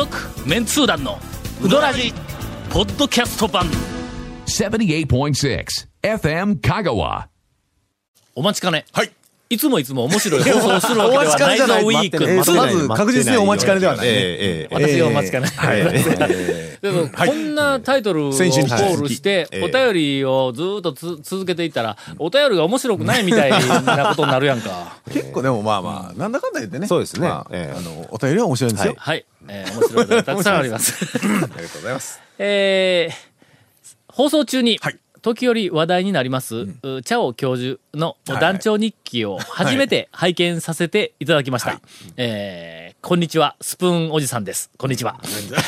続メンツー団のウドラジポッドキャスト版78.6 FM Kagawa. お待ちかねはい。いつもいつも面白い放送をするわけではないぞウィークえーままず確実にお待ちかねではない。ね。ええええ私がお待ちかね。こんなタイトルをコールして、ええお便りをずっとつ続けていったら、お便りが面白くないみたいなことになるやんか。結構でもまあまあ、なんだかんだ言ってね。そうですね。まあの、お便りは面白いんですよ。はい。えー面白いことがたくさんあります。ありがとうございます。えー放送中に、はい時折話題になります、うチャオ教授のはい団長日記を初めて拝見させていただきました。はいえーこんにちは、スプーンおじさんです。こんにちは。すいま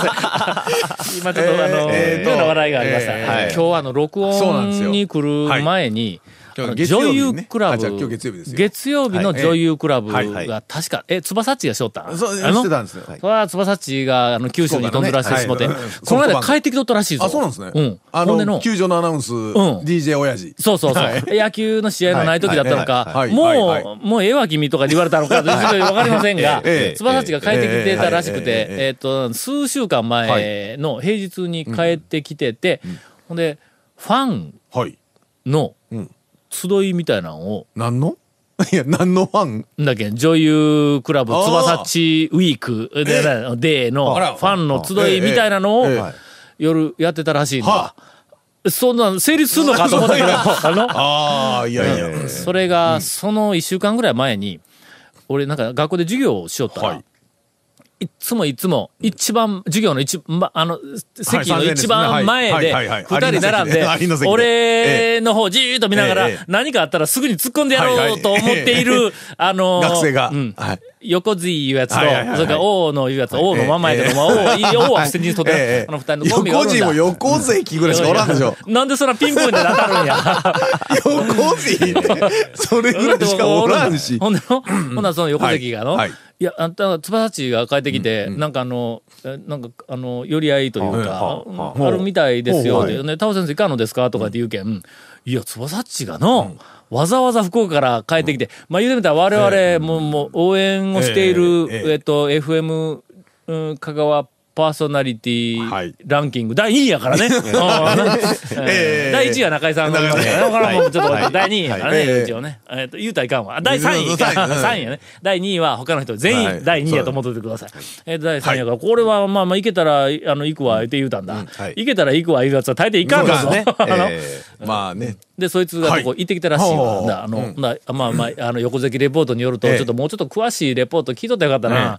せん。今ちょっと、あの、えー妙な笑いがありました。えー今日はあの、録音に来る前に、女優クラブ、あじゃあ今日月曜日ですよ。月曜日の女優クラブが確か、え、翼っちがしょったんそう、あの？してたんですよ。それは翼っちがあの九州に飛んでらしてしもて、この間帰ってきとったらしいぞ。あ、そうなんですね。うん。あの、球場のアナウンス、DJ 親父。そうそうそう、はい。野球の試合のない時だったのはい。かはい、もう、もうええわ君とか言われたのか、ちょっとわかりませんがええ、翼っちが帰ってきてたらしくて、えっと、数週間前の平日に帰ってきてて、ほんで、ファンはい。のうん集いみたいなのを、何の？いや、何のファン？だっけ、女優クラブ、あー。翼っちウィーク。で、デーのファンの集いみたいなのを夜やってたらしいんだ。は。そんなん成立するのかと思ったけど、あの、ああ、いやいや。それが、その一週間ぐらい前に、俺なんか学校で授業をしよったら、はいい、つもいつも、一番、授業の一、ま、あの、席の一番前はい。で二人並んで 俺の方じーっと見ながら何かあったらすぐに突っ込んでやろうと思っていはいる、あの、学生が。横津いうやつと、それから王のいうやつ、王のまんまやけども、王、いい 王は捨てにとって、ええ。あの二人のコンビが。横人も横関ぐらいしかおらんでしょ。なんでそんなピンポイントで当たるんや。横関それぐらいしかおらんし。ほんでの、ほんならその横関がの、はいや、あんた、つばさちが帰ってきて、なんかあの、えなんか、あの、寄り合いというか、うんあるみたいですよ。で、ね、タオ先生いかんのですか？とかって言うけん、いや、つばさちがの、わざわざ福岡から帰ってきて、まあ言うてみたら我々も、もう応援をしている、えっと、FM、うん、香川パーソナリティはいランキング、第2位やからね。第1位は中井さんが、中井さんだからもうちょっとはい第2位やからね、一応ね。えっと、言うたらいかんわ。第3位うんか。うんうん3 位やね。第2位は他の人全はい員第2位やと思っといてください。えっと、第3位やから、これはまあまあ、行けたら、あの、行くわ、って言うたんだ。はい行けたら行くわ、言うやつは大抵行かんのぞ。ね。あのえまあね。で、そいつがここ行ってきたらしいわ。あの、なまあまあ、あの、横関レポートによると、ええちょっともうちょっと詳しいレポート聞いとったらよかったな。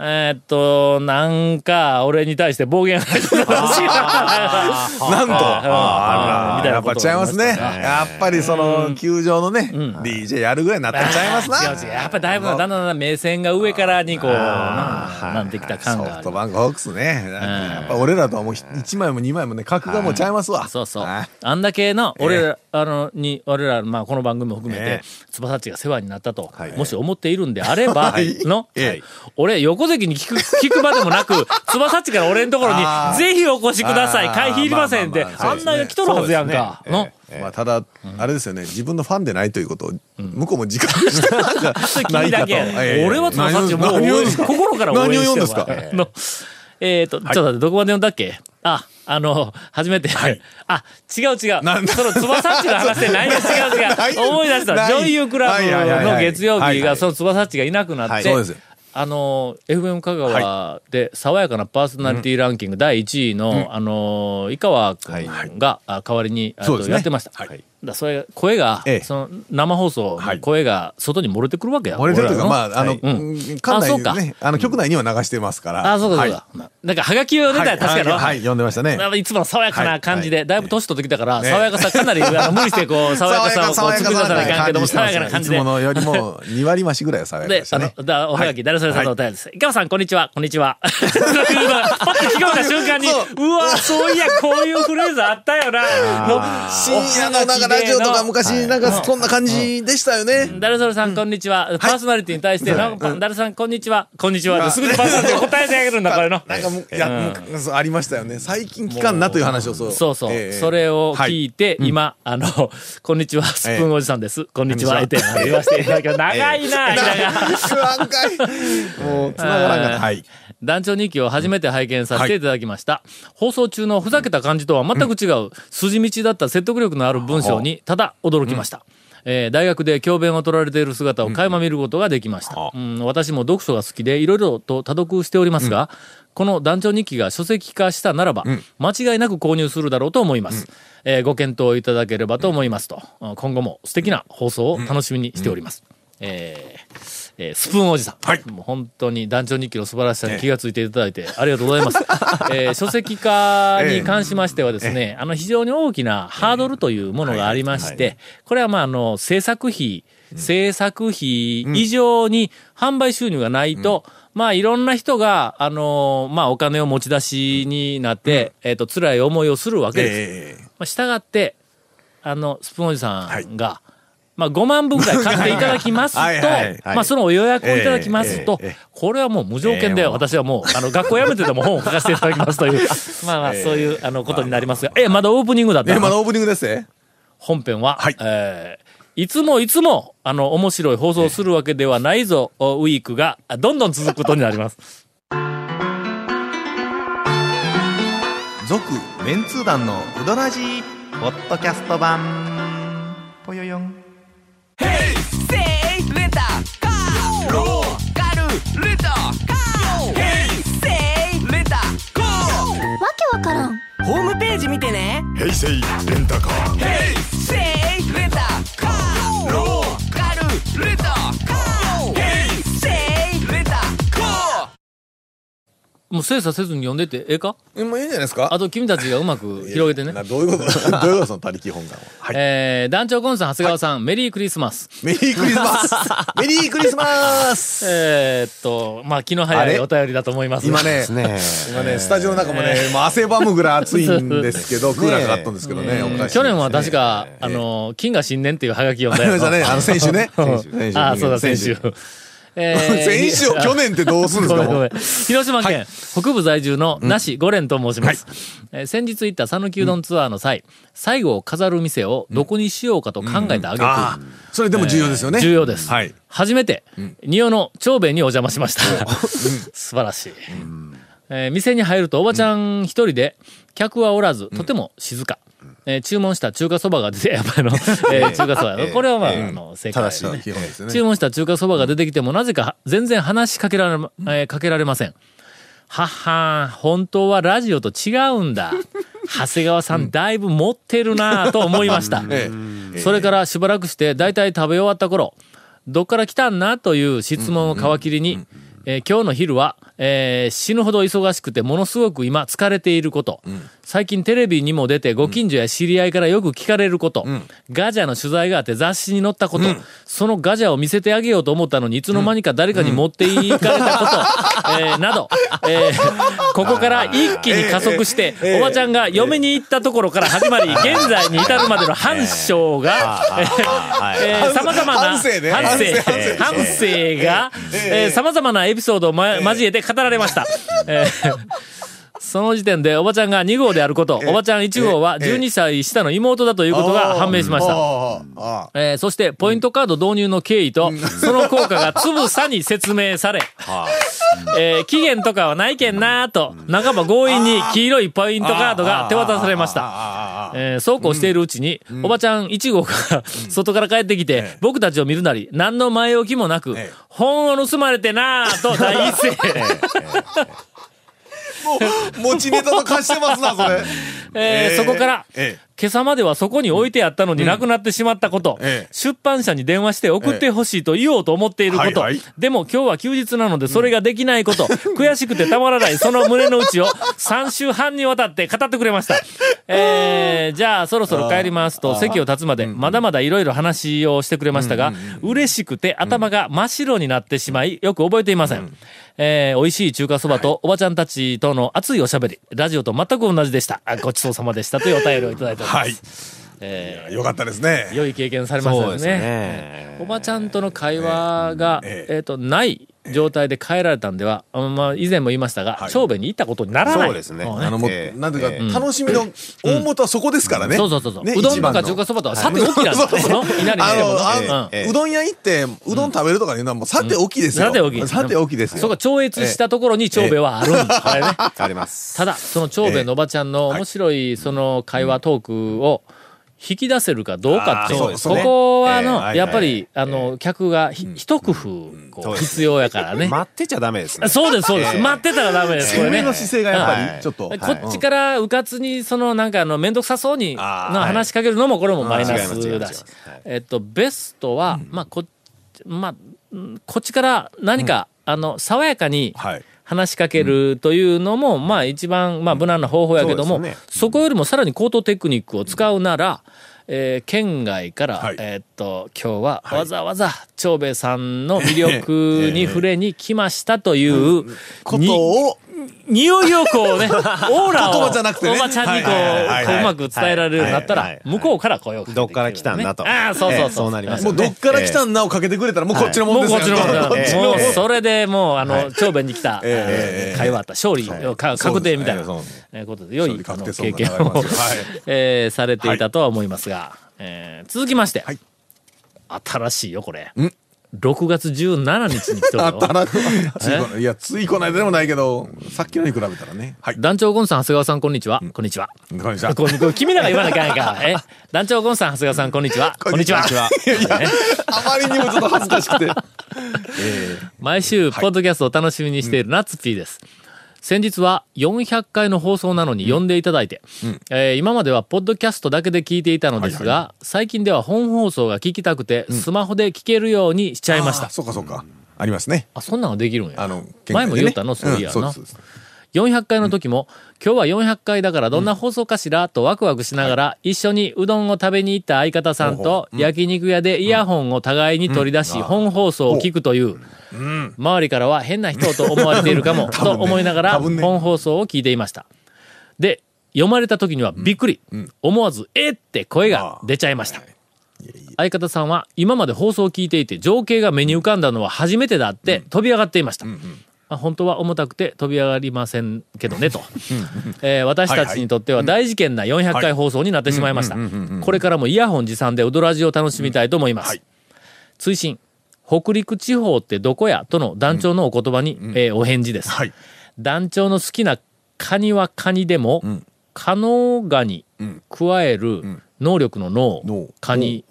えーっと、なんか、俺に対して暴言吐いとったらしいな。なんと。あーみたいなやっぱこと違いますね。やっぱりその、球場のね、DJ やるぐらいになってちゃいますな。やっぱりだいぶなだんだんだんだん目線が上からにこう、ななんてきた感がソフト。バンクホークスね。やっぱ俺らとはもう1枚も2枚もね、格がもうちゃいますわ。そうそう。はいあんだけの、俺ら、あの、に、俺ら、まあ、この番組も含めてええ、翼っちが世話になったとはい、もし思っているんであればはい、のええ、俺、横関に聞く、聞くまでもなく、翼っちから俺のところにぜひお越しください、会費いりませんって、まあまあまああんな来とるはずやんか。の。まあ、ただ、あれですよね、自分のファンでないということを、向こうも自覚して なんか、それ君だけ。やないかと。ええ。俺は翼っちもう心から応援してるわ。何を言うんですか？えっと、ちょっと待って、どこまで読んだっけ？あ、あの、初めて、あ、違う違う。なんその翼っちの話 で何が違う違う。思い出した。女優クラブの月曜日が、はいはいはい。その翼っちがいなくなって。あの、FM 香川で爽やかなパーソナリティランキング第1位の、あの、井川君が、あ代わりに、やってました。はいだそれ声が、ええ。その生放送の声が外に漏れてくるわけや。漏れてるというか、俺まあ、あの、うん。うん館内ね、あの、局内には流してますから。あ、そうかそうか。なんか、はがきを出たら確かに、はい、はい。読んでましたね。いつもの爽やかな感じで、はい。だいぶ年取ってきたから、ね爽やかさかなり、あの無理してこう、爽やかさをこう作り出さないかんけども、爽やかな感じで。いつも。のよりも 2割増しぐらいは爽やかででし、たね。あの、だおはがき、誰それさんのお便りです。井川さん、こんにちは、こんにちは。パッと聞こえた瞬間に、う。わ、そういや、こういうフレーズあったよな。の深夜のなんかラジオとか昔なんかそんな感じでしたよね。誰それさん、こんにちは。パーソナリティに対して、なんか誰さん、こんにちは。こんにちはって。すぐにパーソナリティが答えてあげるんだ、これの。なんかむ、いや、ありましたよね。最近聞かんなという話をそう。そうそう。ええそれを聞いて、今、あの、こんにちは、スプーンおじさんです。こんにちは、って言わせていただきます。長いな、間 が。何回もう、繋がらんかった。はい。団長日記を初めて拝見させていただきました。放送中のふざけた感じとは全く違う、筋道だった説得力のある文章に、ただ驚きました。えー大学で教鞭を取られている姿を垣間見ることができました。うん。私も読書が好きでいろいろと多読しておりますが、この団長日記が書籍化したならば、間違いなく購入するだろうと思います。えーご検討いただければと思いますと、今後も素敵な放送を楽しみにしております。えーえースプーンおじさん。はい。もう本当に団長日記の素晴らしさに気がついていただいてありがとうございます。えー書籍化に関しましてはですね、あの非常に大きなハードルというものがありまして、これはまああの制作費、制作費以上に販売収入がないと、まあいろんな人が、あのまあお金を持ち出しになって、えっ、と、辛い思いをするわけです。ええ。まあ、従って、あの、スプーンおじさんが、まあ、5万分ぐらい買っていただきますと、はいはい。はいまあ、その予約をいただきますとこれはもう無条件で、私はもう、あの、学校辞めてでも本を書かせていただきますという、まあまあ、そういう、あの、ことになりますが、え、まだオープニングだったえまだオープニングです。ね。本編は、はい。えーいつもいつも、あの、面白い放送をするわけではないぞ、ウィークが、どんどん続くことになります。続メンツー団のウドラジーポッドキャスト版。ぽよよんホームページ見てね。平成レンタカーもう精査せずに読んでってええか？えもういいんじゃないですか。あと君たちがうまく広げてね。な。どういうこと？どういうこと？その他力本願は。はい。えー、団長コンさん、長谷川さん、メリークリスマス。メリークリスマス。メリークリスマス。えーっと、まあ、気の早いお便りだと思います。今ね、今ね、スタジオの中もね、もう汗ばむぐらい暑いんですけど、クーラーがあったんですけどね、おかしいですね。去年は確か、あの、金が新年っていうハガキ読んだよ。ありましたね、あの、先週ね。先週ああ、そうだ、先週。えー 先週を去年ってどうするんですか。広島県、北部在住のなし五連と申します。えー先日行った讃岐うどんツアーの際、最後を飾る店をどこにしようかと考えたあげく、ああ、それでも重要ですよね。重要です。はい。初めて、仁尾の長兵衛にお邪魔しました。素晴らしい。えー店に入るとおばちゃん一人で、客はおらず、とても静か。えー注文した中華そばが出て、やっぱりあの、えー中華そば。これはまあ、あの、正解ですね。基本ですよね。注文した中華そばが出てきても、なぜか全然話しかけられま、えーかけられません。はっはー、本当はラジオと違うんだ。長谷川さん、だいぶ持ってるなぁと思いました。えそれからしばらくして、だいたい食べ終わった頃、どっから来たんな？という質問を皮切りに、えー今日の昼は、えー死ぬほど忙しくてものすごく今疲れていること、最近テレビにも出てご近所や知り合いからよく聞かれること、ガジャの取材があって雑誌に載ったこと、そのガジャを見せてあげようと思ったのにいつの間にか誰かに持っていかれたこと、えーなど、えーここから一気に加速して、おばちゃんが嫁に行ったところから始まり、現在に至るまでの反省が、えー様々な反省ね。反省。が、えー。様々なエピソードを、ま、交えて語られました。えーその時点でおばちゃんが2号であること、おばちゃん1号は12歳下の妹だということが判明しました。えーそして、ポイントカード導入の経緯と、その効果がつぶさに説明され、えー期限とかはないけんなーと、半ば強引に黄色いポイントカードが手渡されました。えーそうこうしているうちに、おばちゃん1号が 外から帰ってきて、僕たちを見るなり、何の前置きもなくええ、本を盗まれてなーと第一声。もう、持ちネタと貸してますな、それ。えーそこから、ええ今朝まではそこに置いてあったのになくなってしまったこと、ええ出版社に電話して送ってほしいと言おうと思っていること、はいはいでも今日は休日なのでそれができないこと、悔しくてたまらないその胸の内を3週半にわたって語ってくれました。えー、じゃあそろそろ帰りますと席を立つまでまだまだいろいろ話をしてくれましたが、嬉しくて頭が真っ白になってしまい、よく覚えていません。えー、美味しい中華そばとおばちゃんたちとの熱いおしゃべり、ラジオと全く同じでした。あごちそうさまでしたというお便りをいただいております。はい。えよかったですね。ー良い経験されましたよね。ねおばちゃんとの会話が、えっ、えと、ない状態で帰られたんでは、あまあ、以前も言いましたが、はい長兵衛に行ったことにならない。そうですねあのもう、ええなんていうか、ええ楽しみの大元はそこですからね。そうそうそうそう、どんとか中華そばとか、さておきなんですよ。いなりあの、ねもうどん屋行って、うどん食べるとかいうのはもうさておきですよ。さておき。さておきですよ。そこ超越したところに長兵衛はあるんで す。これね。あります。ただ、その長兵衛のおばちゃんの面白いその会話トークを引き出せるかどうかっていう、ねここはあの、ええはいやっぱり、あの、客がひ一工夫、必要やからね。待ってちゃダメですね。そうです、そうです。ええ待ってたらダメです、これね攻めの。姿勢がやっぱはいり、ちょっと。こっちからうかつに、そのなんかあの、めんどくさそうに、話しかけるのもこれもマイナスだし。えっと、ベストは、まあ、こ、まあ、うんこっちから何か、あの、爽やかに、はい。話しかけるというのも、まあ一番、まあ無難な方法やけども、そこよりもさらに高等テクニックを使うなら、えー県外から、はい。えーっと、今日はわざわざ長兵衛さんの魅力に 触れに来ましたという、ことにを、匂いをこうね、オーラを、言葉じゃなくてね。おばちゃんにこう、ううまく伝えられるようになったら向こうから声をかけてどっから来たんだと。ああ、そうそうそう。なります。もうどっから来たんなをかけてくれたら、もうこっちのもんもうですよ。こっちのもんだこっちのもうそれでもう、あの、長弁に来た、会話あった、勝利、か確定みたいなことで、良い経験をされていたとは思いますが、えー続きまして。はい、新しいよ、これ。6月17日に来とるよ。いや、ついこの間でもないけど、さっきのに比べたらね。はい。団長ゴンさん、長谷川さん、こんにちは。こんにちは。こんにちは。君らが言わなきゃいけないか。え？団長ゴンさん、長谷川さん、こんにちは。こんにちは。あまりにもちょっと恥ずかしくて。毎週、ポッドキャストを楽しみにしているナッツピーです。先日は400回の放送なのに呼んでいただいて、えー今まではポッドキャストだけで聞いていたのですが、最近では本放送が聞きたくて、スマホで聞けるようにしちゃいましたあ。そうかそうか。ありますね。あ、そんなのできるんや。あの、前も言ったの、そういやな。そうですそうです。400回の時も、今日は400回だからどんな放送かしらとワクワクしながら、一緒にうどんを食べに行った相方さんと、焼肉屋でイヤホンを互いに取り出し、本放送を聞くという、周りからは変な人と思われているかも、と思いながら、本放送を聞いていました。で、読まれた時にはびっくり。思わず、えって声が出ちゃいました。相方さんは今まで放送を聞いていて情景が目に浮かんだのは初めてだって飛び上がっていました。あ本当は重たくて飛び上がりませんけどねと、えー私たちにとっては大事件な400回放送になってしまいました。これからもイヤホン持参でウドラジを楽しみたいと思います、はい。追伸。北陸地方ってどこやとの団長のお言葉に、えーお返事です、はい。団長の好きなカニはカニでも、カノガニ、加える能力の脳、脳カニ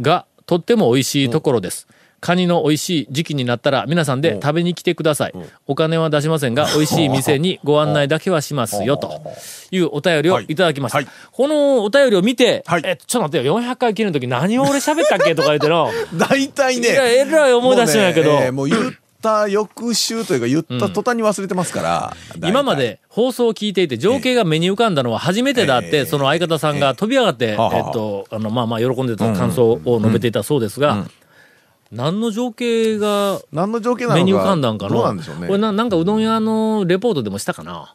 がとっても美味しいところです。カニの美味しい時期になったら皆さんで食べに来てください。お金は出しませんが、美味しい店にご案内だけはしますよ、というお便りをいただきました。はいこのお便りを見て、はいえ、ちょっと待ってよ、400回記念の時何を俺喋ったっけ？とか言っての、大体ね。いえらい思い出してんやけどもうねえーもう言った翌週というか言った途端に忘れてますから。今ま。で放送を聞いていて情景が目に浮かんだのは初めてだって、ええその相方さんが飛び上がって、えっと、あの、まあまあ喜んでた感想を述べていたそうですが、何の情景が何の条件なのか。目に浮かんだんかの？なんでしょうね。これななんかうどん屋のレポートでもしたかな？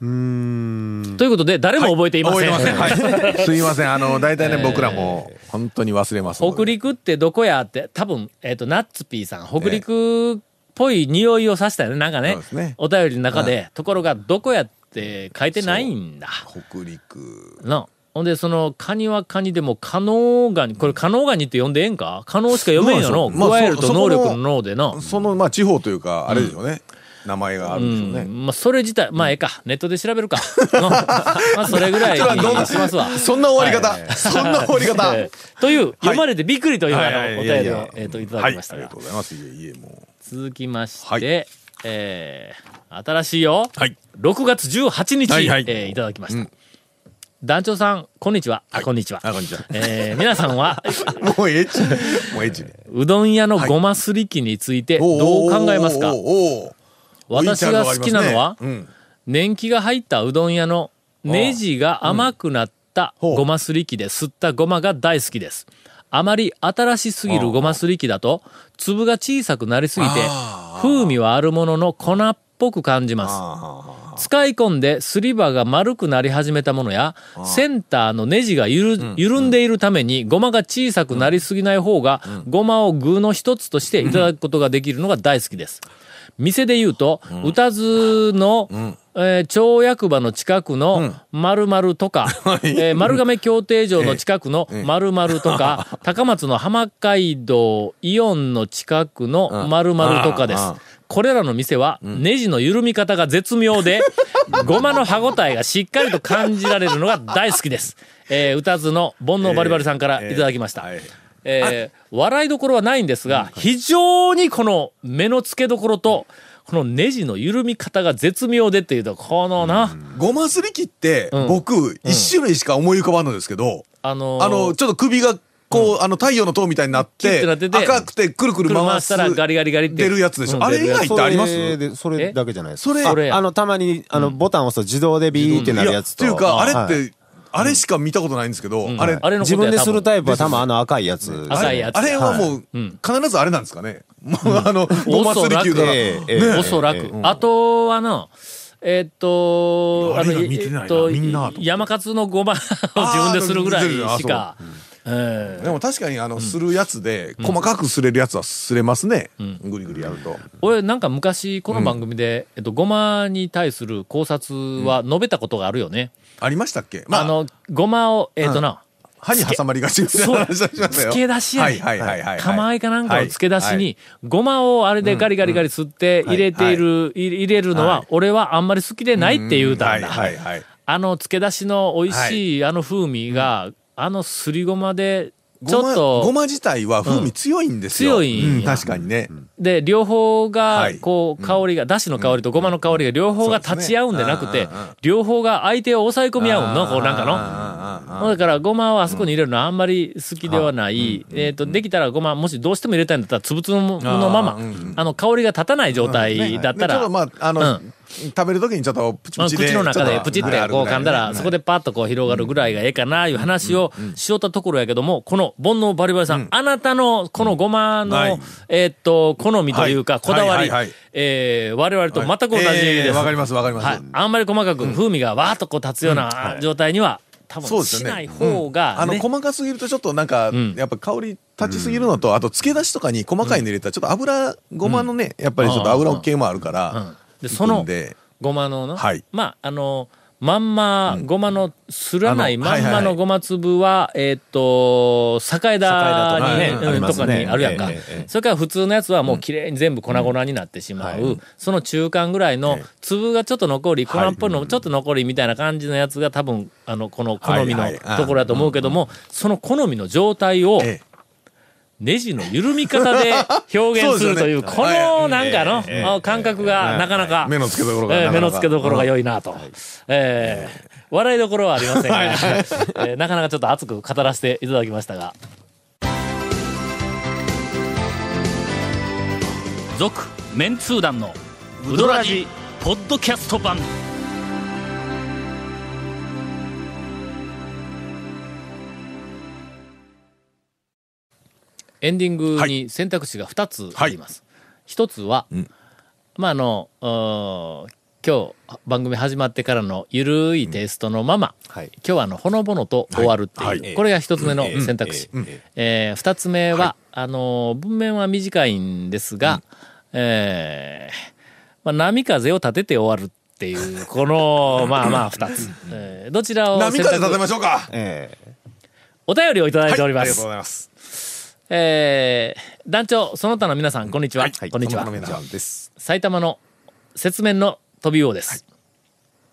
うーん。ということで、誰も覚えていません。覚えてません。はい。すいません。あの、大体ね、僕らも本当に忘れます。北陸ってどこやって、多分、えっ、と、ナッツピーさん、北陸っぽい匂いをさしたよね。なんかねねお便りの中で、ところがどこやって書いてないんだ。北陸。な。ほんで、その、カニはカニでも、カノーガニ、これカノーガニって呼んでええんか？カノーしか読めんよの。そうなんですよまあ加えるとそ能力のの脳でな。その、まあ、地方というか、あれでしょうね。名前があるんでしょうね。うんまあ、それ自体、まあ、ええか。ネットで調べるか。うんまあ、それぐらい にしますわ。そんな終わり方。そんな終わり方。えーという、読まれてびっくりという、お便りをえっと、いただきましたがとう。ございます。いえいえ、もう。続きまして、はいえー新しいよ。はい。6月18日、えーいただきました。団長さん、こんにちは。あこんにちは。あ、こんにちは。えー皆さんは、もうエッチ。もうエッチね。うどん屋のごますり器についてどう考えますか？私が好きなのは、うん。年季が入ったうどん屋のネジが甘くなったごますり器で吸ったごまが大好きです。あまり新しすぎるごますり器だと、粒が小さくなりすぎてあ、風味はあるものの粉っぽく感じます。あ使い込んですり刃が丸くなり始めたものや、センターのネジがゆる、緩んでいるために、ごまが小さくなりすぎない方が、ごまを具の一つとしていただくことができるのが大好きです。店で言うと、歌津の、えー町役場の近くの〇〇とか、えー丸亀協定場の近くの〇〇とか、高松の浜街道イオンの近くの〇〇とかです。これらの店は、ネジの緩み方が絶妙で、ごまの歯ごたえがしっかりと感じられるのが大好きです。えー、歌津の煩悩バリバリさんからいただきました。はいえー笑いどころはないんですが、非常にこの目の付けどころと、このネジの緩み方が絶妙でっていうと、このな、ごますり器って、うん。僕、一種類しか思い浮かばんのですけど、あのーあの、ちょっと首が、こう、あの、太陽の塔みたいになって、てなってて赤くてくるくる車回す回したらガリガリガリって。出るやつでしょ。うん。あれ以外ってあります？それでそれだけじゃないです。か。それ。あの、たまに、あの、ボタンを押すと自動でビーってなるやつと。いやっていうか、あれっはいて、あれしか見たことないんですけど、あれ、あれのこと自分でするタイイプは多分あの赤いやつ。赤いやつ。あれはもう、うん。必ずあれなんですかね？もう、あの、ごますり器か。ら。えええ。え。おそらく。ええ。あとはな、えーっと、あれが見てないな。えーっとみんなと。山勝のごまを自分でするぐらいしか。えでも確かに、あの、するやつで、細かくすれるやつはすれますね。ぐりぐりやると。俺なんか昔この番組で、えっと、ごまに対する考察は述べたことがあるよね。ありましたっけ？あ、の、ごまを、えっとな、歯に挟まりがちみたいな話はしましたよ。漬け出しやね。んはいはいはいはい。釜かなんかの漬け出しはい。に、ごまをあれでガリガリガリ吸って入れている、入入れるのは、俺はあんまり好きでないって言うたんだ。はいはいはい。あの漬け出しの美味しい。あの風味が、あのすりごまで、ちょっごまと、ごま自体は風味強いんですよ。強いんや。うん確かにね。で、両方がは、い。こう、香りが、だしの香りとごまの香りが両方が立ち合うんでなくてねうんうんうん、両方が相手を抑え込み合うの、こうなんかの？のだから、ごまをあそこに入れるのはあんまり好きではない。えっと、できたらごま、もしどうしても入れたいんだったら、つぶつぶのままあの、香りが立たない状態だったらちょっと、まあ、あの、うん食べるときにちょっとプチまあプチで。口の中でプチってこう噛んだら、そこで。でパッとこう広がるぐらいがええかな、いう話をしよったところやけども、この煩悩バリバリさん、あなたのこのごまはい。の、えーっと、好みというか、はい。こだわり。えー我々と全く同じです。えーわかりますわかります。はい。あんまり細かく風味がわーっとこう立つような状態には、多分。しない方があの、ね、細かすぎるとちょっとなんか、ん。やっぱ香り立ちすぎるのと、あと、漬け出しとかに細かいの入れたら、ちょっと油、ごまのね、やっぱりちょっと油系もあるからうん、で、そそのごまのの、はい。まあ、あの、まんま、ごまの、すらないまんまのごま粒は、えーっと、境枝にね、とかにあるやんか。それから普通のやつはもう綺麗に全部粉々になってしまう。その中間ぐらいの粒がちょっと残り、粉っぽいのもちょっと残りみたいな感じのやつが多分、あの、この好みのところだと思うけども、その好みの状態を、ええネジの緩み方で表現するという、このなんかの、あ感覚がなかなか、目の付けどころがえー目の付けどころが良いなと。えー笑いどころはありませんが、えーなかなかちょっと熱く語らせていただきましたが。続、メンツー団のウドラジ、ポッドキャスト版。エンディングに選択肢が2つあります。一つは、まあ、あの、うー今日番組始まってからのゆるいテイストのまま、はい。今日はあの、ほのぼのと終わるっていう、はい。はい。これが一つ目の選択肢。ええええー二つ目は、あのー、文面は短いんですが、えーまあ、波風を立てて終わるっていう、この、まあまあ二つ。えーどちらを選波風立て択ましょうか。ええお便りをいただいております。ありがとうございます。えー団長、その他の皆さん、こんにちは。はいこんにちはです。埼玉の雪面の飛び魚です。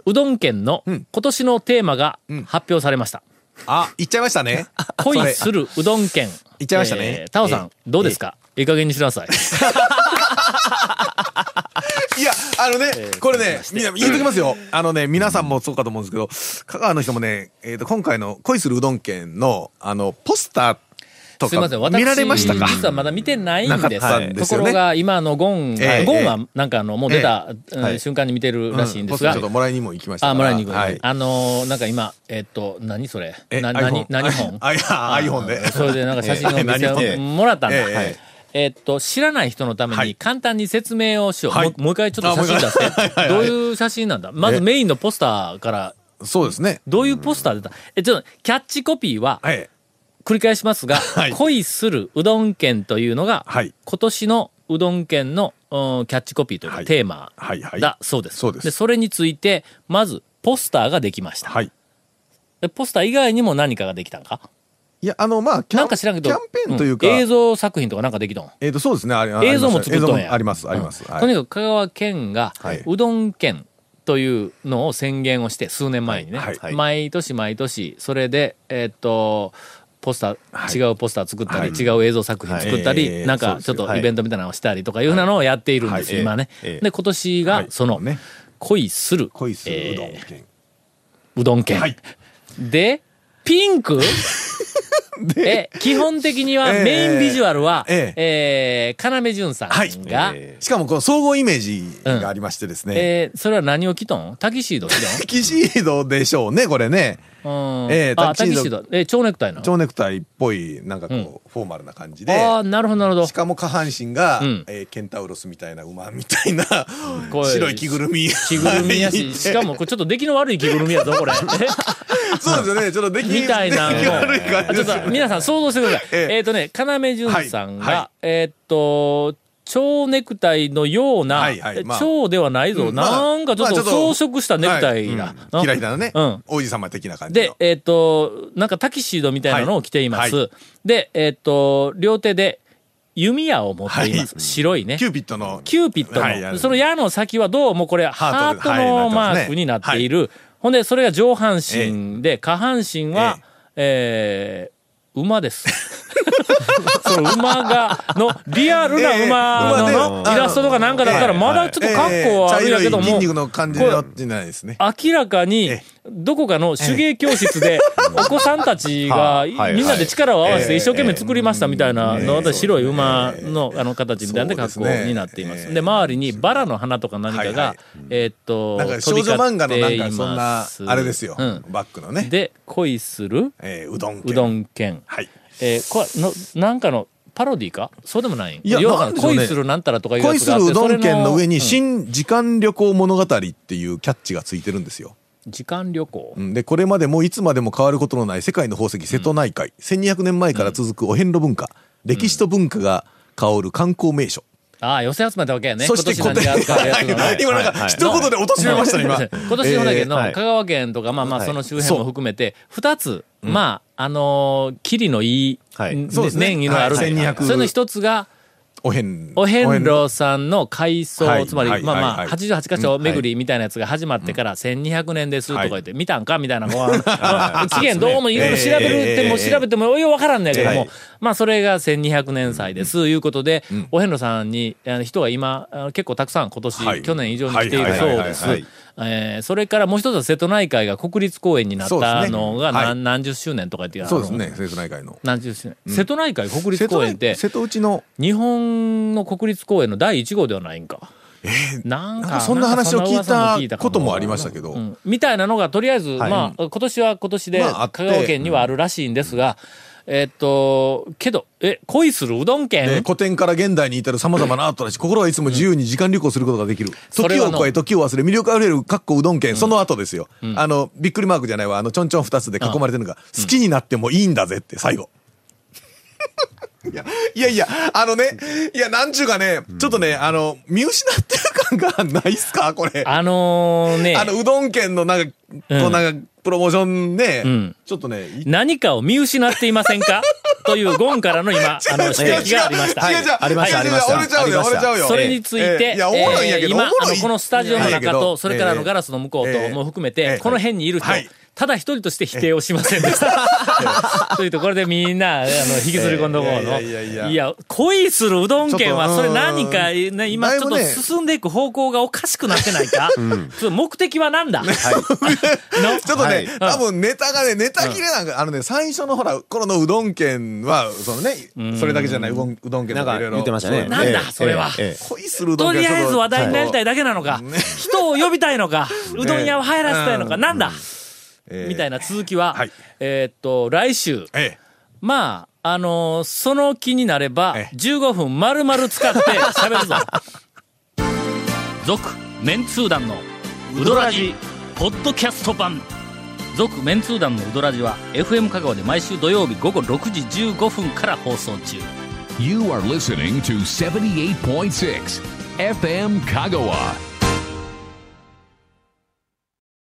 うどん県の今年のテーマが発表されました。あ、行っちゃいましたね。恋するうどん県。行っちゃいましたねえータオさん、どうですか？いい加減にしなさい。いや、あのね、これね、みんな言っときますよ。あのね、皆さんもそうかと思うんですけど、香川の人もね、えっと、今回の恋するうどん県の、あの、ポスターとすいません、私、か見られましたか？実はまだ見てないんです。たんですよね。ところが、今のゴン、ええゴンはなんかあの、もう出た、うんはい。瞬間に見てるらしいんですが。ポスターちょっ、ともらいにも行きました。あ、もらいに行く、はい。あのーなんか今、えっと、何それ？えな、何何本？あ、いや、iPhone で。それでなんか写真を見せもらったんだ。ええええ。ーっと、知らない人のためはい。に簡単に説明をしよう。はい。もうもう一回ちょっと写真出して。どういう写真なんだ？まずメインのポスターから、そうですね。どういうポスター出た？え、ちょっと、キャッチコピーは、はい。繰り返しますが、はい。恋するうどん県というのが、はい。今年のうどん県の、うんキャッチコピーというか、はい。テーマはいはい。だそうです。そうです。それについて、まず、ポスターができました。はい。でポスター以外にも何かができたんか？いや、あの、まあ、キャンなんか知らんけど、キャンペーンというか、ん映像作品とかなんかできたん？えっと、そうですね。映像も作っとんや。あります、あります。はい。とにかく香川県が、はい。うどん県というのを宣言をして、数年前にね、はい。はい。毎年毎年、それで、えーっと、ポスター、はい。違うポスター作ったり、はい。違う映像作品作ったり、なんかちょっとイベントみたいなのをしたりとかいうなのをやっているんですよ、はい。今ね。ええで、今年がはい。その、ね。恋する、恋するうどんえー県。うどんで、ピンク？え、基本的にはええ。メインビジュアルは、ええ。ー、要潤さんはい。が、え。しかも、この総合イメージがありましてですね。えー、それは何を着とん？タキシード着とキシードでしょうね、これね。えーあ、タタキシード。えー、蝶ネクタイ蝶ネクタイっぽい、なんかこう、うんフォーマルな感じで。ああ、なるほど、なるほどし。かも下半身が、うんえーケンタウロスみたいな馬みたいな、こう白い着ぐるみ。着ぐるみやし、しかも、これちょっと出来の悪い着ぐるみやぞ、これ。そうですよね、ちょっと出来みたいな悪い感あちょっと。皆さん想像してください。えええっ、とね、要潤さんが、はいはえーっと、蝶ネクタイのような、はいはいまあ。蝶ではないぞ、うんまあ。なんかちょっと装飾したネクタイだ。はいうん。キラキラなね、うん。王子様的な感じの。で、えっ、と、なんかタキシードみたいなのを着ています。はい。で、えっ、と、両手で弓矢を持っています。はい。白いね。キューピットの。キューピッドの、はいその矢の先はどうもこれハハートートのマークになっている。ほんで、それが上半身で、下半身は、えー馬です。その馬が、の、リアルな馬のイラストとかなんかだったら、まだちょっと格好はあるんやけども、ええ茶色い筋肉の感じになってないですね。明らかにえ、どこかの手芸教室で、お子さんたちが、みんなで力を合わせてええ一生懸命作りましたみたいなの、ええ。白い馬のあの形みたいな格好になっています。ええで、周りにバラの花とか何かがえーっと、なんか少女漫画のなんかそんなあれですよ、うん。バックのね、で、恋するえーうどん県。うどん県。はい。えーこれの、なんかの、パロディか？そうでもない。いや要は恋するなんたらとかいうや恋すつがあってるうどん県の上に新時間旅行物語っていうキャッチがついてるんですよ。うん時間旅行。うん。でこれまでもいつまでも変わることのない世界の宝石瀬戸内海、1200年前から続くお遍路文化、歴史と文化が香る観光名所、ああ、寄せ集めたわけやね。そして今年なんか一言で落としめましたね今。今年のだけのえーはい。香川県とか、まあまあはい。その周辺も含めて、二つ、まあ、あのー、キリのいい、そうですね。年位のある、はい。1200それの一つが、お遍お遍路さんの改装、はいつまり、はいまあまあ、はい88箇所巡りみたいなやつが始まってから1200年ですとか言って、見たんか？みたいな、期限どうもいろいろ調べるってもええ調べてもようわからんねやけども、はいまあそれが1200年祭です、いうことで、お遍路さんに人が今、結構たくさん今年、はい。去年以上に来ているはい。そうです。えーそれからもう一つは瀬戸内海が国立公園になったのがはい。何何十周年とか言ってあの？そうですね。瀬戸内海の。何十周年、瀬戸内海国立公園って瀬戸内の。日本の国立公園の第1号ではないんか。なんかなんかそんな話を聞いたこともありましたけど、うん。みたいなのがとりあえず、まあ今年は今年で香川県にはあるらしいんですが、えっとけどえ恋するうどんで県古典から現代に至る様々なアートだし、心はいつも自由に時間旅行することができる。時を超え、時を忘れ、魅力あふれる、かっこうどん県、その後ですよ。あの、びっくりマークじゃないわ、あの、ちょんちょん二つで囲まれてるのが、好きになってもいいんだぜって、最後。いや、いやいや、あのね、いや、なんちゅうかね、ちょっとね、あの、見失ってる感がないっすか？これ。あのね。あの、うどん県のなんか、こうなんか、プロモーションね、ん。ちょっとね、い何かを見失っていませんか？というゴンからの今、あの指摘がありました。違う違う。ありましたありました。折れちゃうよ、折れちゃうよ。それについて、ええいや、おもろいんやけど、えー今、あの、このスタジオの中と、それからあのガラスの向こうとええ。も含めええ。て、この辺にいる人はい、ただ一人として否定をしませんでした。というと、これでみんな、あの、引きずり込んどこうの。いやいやいやいや。いや、恋するうどん県は、それ何か、うんね、今ちょっと進んでいく方向がおかしくなってないか？その目的は何だ？の？ちょっとね、はい。多分ネタがね、ネタ切れなんか、あのね、最初のほら、頃のうどん県は、そのね、それだけじゃない、うどんうどん県なんかとかいろいろ。言ってましたね。なんだええそれは。ええ恋するうどとりん県あえず話題になりたいい。だけなのか、人を呼びたいのか、うどん屋を流行らせたいのか、うん。なんだ？ええみたいな続きは、はいえーっと、来週、ええ。まあ、あのーその気になればえ、え15分丸々使って 喋るぞ。続、メンツー団のウドラジ、ポッドキャスト版。続、メンツー団のウドラジは、FM 香川で毎週土曜日午後6時15分から放送中。You are listening to 78.6 FM Kagawa.